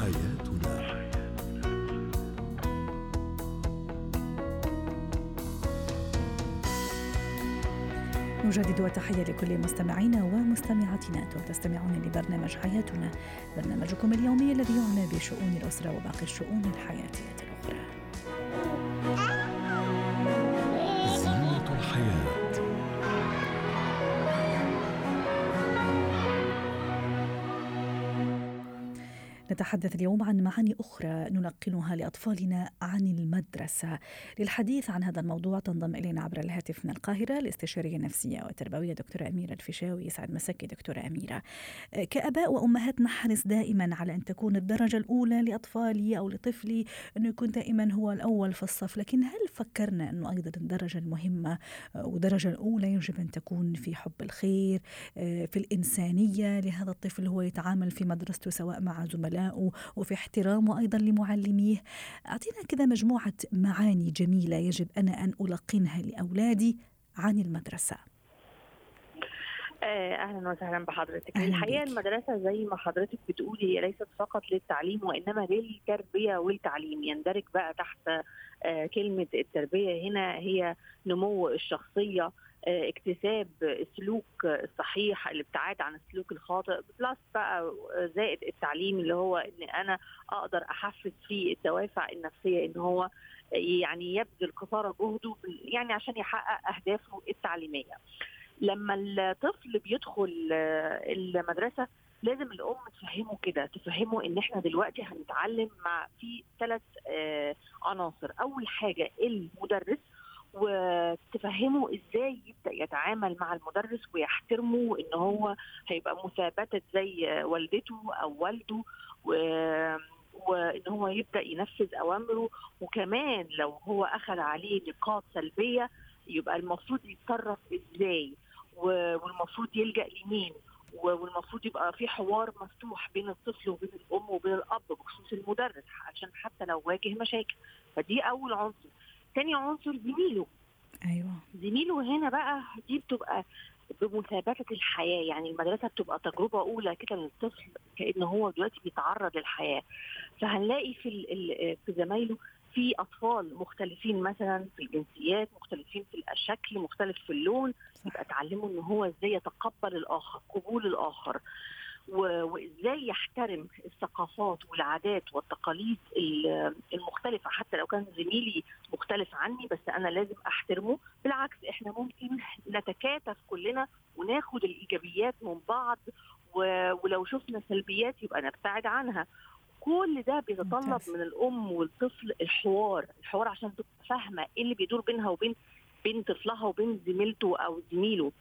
حياتنا. نجدد التحية لكل مستمعينا ومستمعاتنا أنتم تستمعون لبرنامج حياتنا. برنامجكم اليومي الذي يعنى بشؤون الأسرة وباقي الشؤون الحياتية الأخرى. نتحدث اليوم عن معاني أخرى نلقنها لأطفالنا عن المدرسة. للحديث عن هذا الموضوع تنضم إلينا عبر الهاتف من القاهرة الاستشارية النفسية والتربوية دكتورة أميرة الفيشاوي. يسعد مساكي دكتورة أميرة. كأباء وأمهات نحرص دائما على أن تكون الدرجة الأولى لأطفالي أو لطفلي أنه يكون دائما هو الأول في الصف. لكن هل فكرنا أنه أيضا الدرجة المهمة والدرجة الأولى يجب أن تكون في حب الخير في الإنسانية لهذا الطفل هو يتعامل في مدرسته سواء مع زملاء زملائه وفي احترامه أيضا لمعلميه. أعطينا كذا مجموعة معاني جميلة يجب أنا أن ألقنها لأولادي عن المدرسة. آه، أهلا وسهلا بحضرتك. أهلا الحقيقة بيك. المدرسة زي ما حضرتك بتقولي هي ليست فقط للتعليم وإنما للتربية والتعليم. يندرج بقى تحت آه، كلمة التربية هنا هي نمو الشخصية اكتساب السلوك الصحيح الابتعاد عن السلوك الخاطئ بلس بقى زائد التعليم اللي هو إن أنا أقدر أحفز فيه الدوافع النفسية إن هو يعني يبذل قصارى جهده يعني عشان يحقق أهدافه التعليمية. لما الطفل بيدخل المدرسة لازم الأم تفهمه كده تفهمه إن إحنا دلوقتي هنتعلم مع في ثلاث آه، عناصر أول حاجة المدرس وتفهمه إزاي يبدأ يتعامل مع المدرس ويحترمه إن هو هيبقى مثابته زي والدته أو والده و وإن هو يبدأ ينفذ أوامره. وكمان لو هو أخذ عليه نقاط سلبية يبقى المفروض يتصرف إزاي؟ والمفروض يلجأ لمين؟ والمفروض يبقى في حوار مفتوح بين الطفل وبين الأم وبين الأب بخصوص المدرس عشان حتى لو واجه مشاكل. فدي أول عنصر. تاني عنصر زميله. أيوه. زميله هنا بقى دي بتبقى بمثابرة الحياة يعني المدرسة بتبقى تجربة أولى كده للطفل كأنه هو دلوقتي بيتعرض للحياة. فهنلاقي في في زمايله في أطفال مختلفين مثلا في الجنسيات مختلفين في الشكل مختلف في اللون يبقى اتعلموا إن هو إزاي يتقبل الآخر قبول الآخر. وإزاي يحترم الثقافات والعادات والتقاليد المختلفة. حتى لو كان زميلي مختلف عني بس أنا لازم أحترمه. بالعكس إحنا ممكن نتكاتف كلنا وناخد الإيجابيات من بعض ولو شفنا سلبيات يبقى نبتعد عنها. كل ده بيتطلب من الأم والطفل الحوار الحوار عشان تبقى فاهمة إيه اللي بيدور بينها وبين بين طفلها وبين زميلته أو زميله.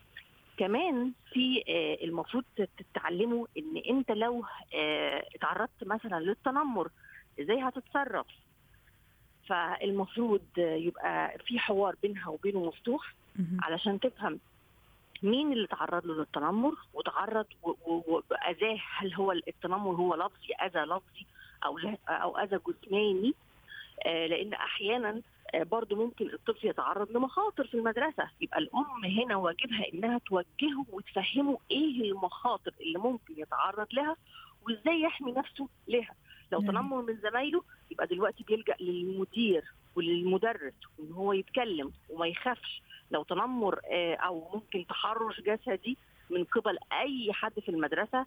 كمان في آه المفروض تتعلموا إن أنت لو آه اتعرضت مثلا للتنمر إزاي هتتصرف؟ فالمفروض يبقى في حوار بينها وبينه مفتوح علشان تفهم مين اللي تعرض له للتنمر وتعرض وأذاه هل هو التنمر هو لفظي أذى لفظي أو أو أذى جسماني. آه لأن أحيانا آه برضه ممكن الطفل يتعرض لمخاطر في المدرسة. يبقى الأم هنا واجبها إنها توجهه وتفهمه إيه المخاطر اللي ممكن يتعرض لها وإزاي يحمي نفسه لها. لو تنمر من زمايله يبقى دلوقتي بيلجأ للمدير وللمدرس ان هو يتكلم وما يخافش. لو تنمر أو ممكن تحرش جسدي من قبل أي حد في المدرسة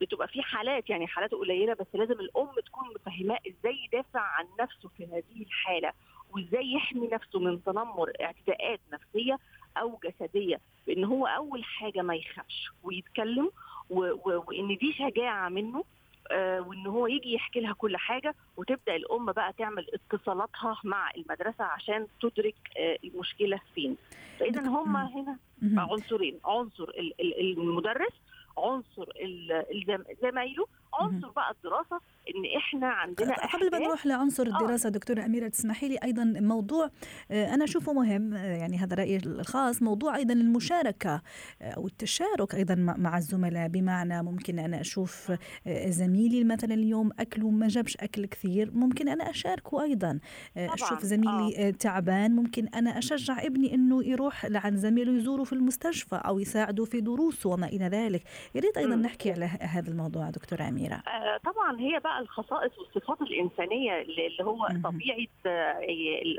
بتبقى في حالات يعني حالات قليلة بس لازم الأم تكون مفهماه إزاي يدافع عن نفسه في هذه الحالة وإزاي يحمي نفسه من تنمر اعتداءات نفسية أو جسدية. بان هو أول حاجة ما يخافش ويتكلم وإن دي شجاعة منه آه وإن هو يجي يحكي لها كل حاجة وتبدأ الأم بقى تعمل اتصالاتها مع المدرسة عشان تدرك آه المشكلة فين. فإذا هم هنا عنصرين عنصر المدرس عنصر زمايله عنصر بقى الدراسة إن إحنا عندنا قبل ما نروح لعنصر الدراسة آه. دكتورة أميرة تسمحي لي أيضا موضوع أنا أشوفه مهم يعني هذا رأيي الخاص موضوع أيضا المشاركة أو التشارك أيضا مع الزملاء بمعنى ممكن أنا أشوف زميلي مثلا اليوم أكله ما جابش أكل كثير ممكن أنا أشاركه أيضا طبعاً. أشوف زميلي آه. تعبان ممكن أنا أشجع ابني إنه يروح لعند زميله يزوره في المستشفى أو يساعده في دروسه وما إلى ذلك يا ريت أيضا نحكي على هذا الموضوع دكتورة أميرة آه طبعا هي بقى الخصائص والصفات الإنسانية اللي هو طبيعة آه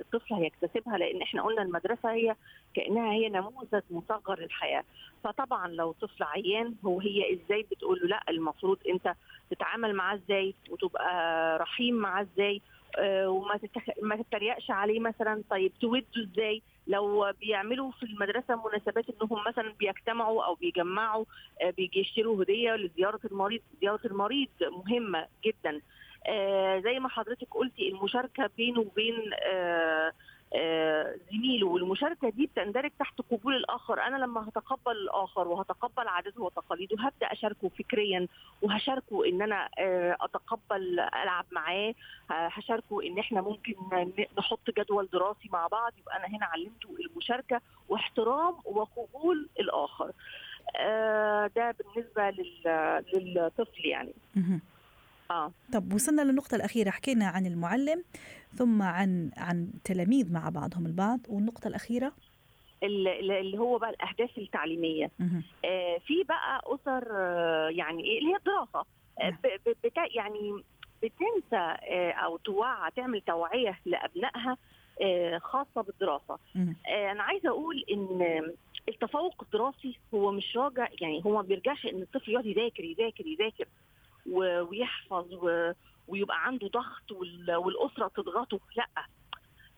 الطفل هيكتسبها لأن إحنا قلنا المدرسة هي كأنها هي نموذج مصغر للحياه فطبعا لو طفل عيان هو هي إزاي بتقول له لا المفروض أنت تتعامل معاه إزاي وتبقى رحيم معاه إزاي؟ آه وما تتخ... ما تتريقش عليه مثلا طيب توده إزاي؟ لو بيعملوا في المدرسة مناسبات انهم مثلا بيجتمعوا أو بيجمعوا آه بيجي يشتروا هدية لزيارة المريض زيارة المريض مهمة جدا. آه زي ما حضرتك قلتي المشاركة بينه وبين آه زميله والمشاركة دي بتندرج تحت قبول الآخر. أنا لما هتقبل الآخر وهتقبل عاداته وتقاليده هبدأ أشاركه فكريا وهشاركه إن أنا آه أتقبل ألعب معاه. هشاركه إن إحنا ممكن نحط جدول دراسي مع بعض. يبقى أنا هنا علمته المشاركة واحترام وقبول الآخر. آه ده بالنسبة للطفل يعني. آه. طب وصلنا للنقطة الأخيرة حكينا عن المعلم ثم عن عن تلاميذ مع بعضهم البعض والنقطة الأخيرة؟ اللي هو بقى الأهداف التعليمية. آه في بقى أسر آه يعني إيه اللي هي الدراسة. آه بتا يعني بتنسى آه أو توعى تعمل توعية لأبنائها آه خاصة بالدراسة. آه أنا عايزة أقول إن التفوق الدراسي هو مش راجع يعني هو ما بيرجعش إن الطفل يقعد يذاكر يذاكر يذاكر. ويحفظ ويبقى عنده ضغط والأسرة تضغطه. لا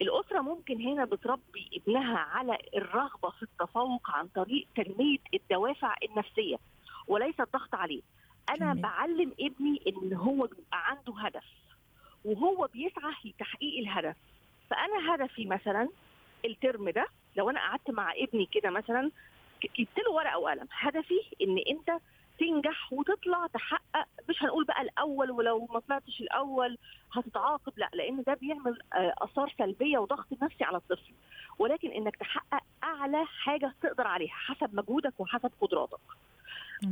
الأسرة ممكن هنا بتربي ابنها على الرغبة في التفوق عن طريق تنمية الدوافع النفسية وليس الضغط عليه. أنا جميل. بعلم ابني إن هو بيبقى عنده هدف وهو بيسعى لتحقيق الهدف. فأنا هدفي مثلا الترم ده لو أنا قعدت مع ابني كده مثلا جبت له ورقة وقلم. هدفي إن أنت تنجح وتطلع تحقق مش هنقول بقى الأول ولو ما طلعتش الأول هتتعاقب. لا لأن ده بيعمل آثار سلبية وضغط نفسي على الطفل. ولكن إنك تحقق أعلى حاجة تقدر عليها حسب مجهودك وحسب قدراتك.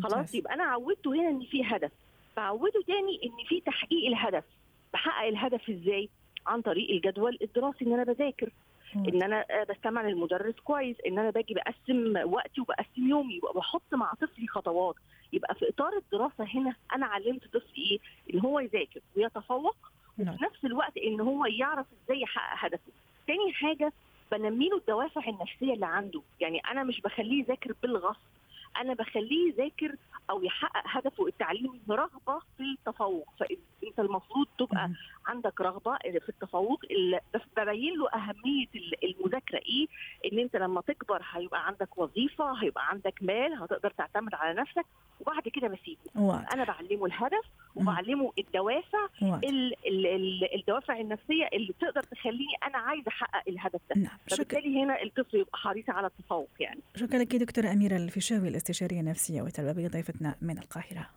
خلاص يبقى أنا عودته هنا إن في هدف. بعوده تاني إن في تحقيق الهدف. بحقق الهدف إزاي؟ عن طريق الجدول الدراسي إن أنا بذاكر. إن أنا بستمع للمدرس كويس. إن أنا باجي بقسم وقتي وبقسم يومي يبقى بحط مع طفلي خطوات. يبقى في إطار الدراسة هنا أنا علمت طفلي إيه؟ إن هو يذاكر ويتفوق وفي نفس الوقت إن هو يعرف إزاي يحقق هدفه. تاني حاجة بنمي له الدوافع النفسية اللي عنده. يعني أنا مش بخليه يذاكر بالغصب أنا بخليه يذاكر أو يحقق هدفه التعليمي برغبة في التفوق فانت المفروض تبقى عندك رغبة في التفوق. بس ببين له أهمية المذاكرة إيه؟ إن أنت لما تكبر هيبقى عندك وظيفة هيبقى عندك مال هتقدر تعتمد على نفسك وبعد كده بسيبه أنا بعلمه الهدف وبعلمه الدوافع ال ال ال الدوافع النفسية اللي تقدر تخليني أنا عايزه أحقق الهدف ده. نعم. فبالتالي هنا الطفل يبقى حريص على التفوق يعني. شكرا لك دكتورة أميرة الفيشاوي الأستشارية النفسية والتربويه ضيفتنا من القاهرة.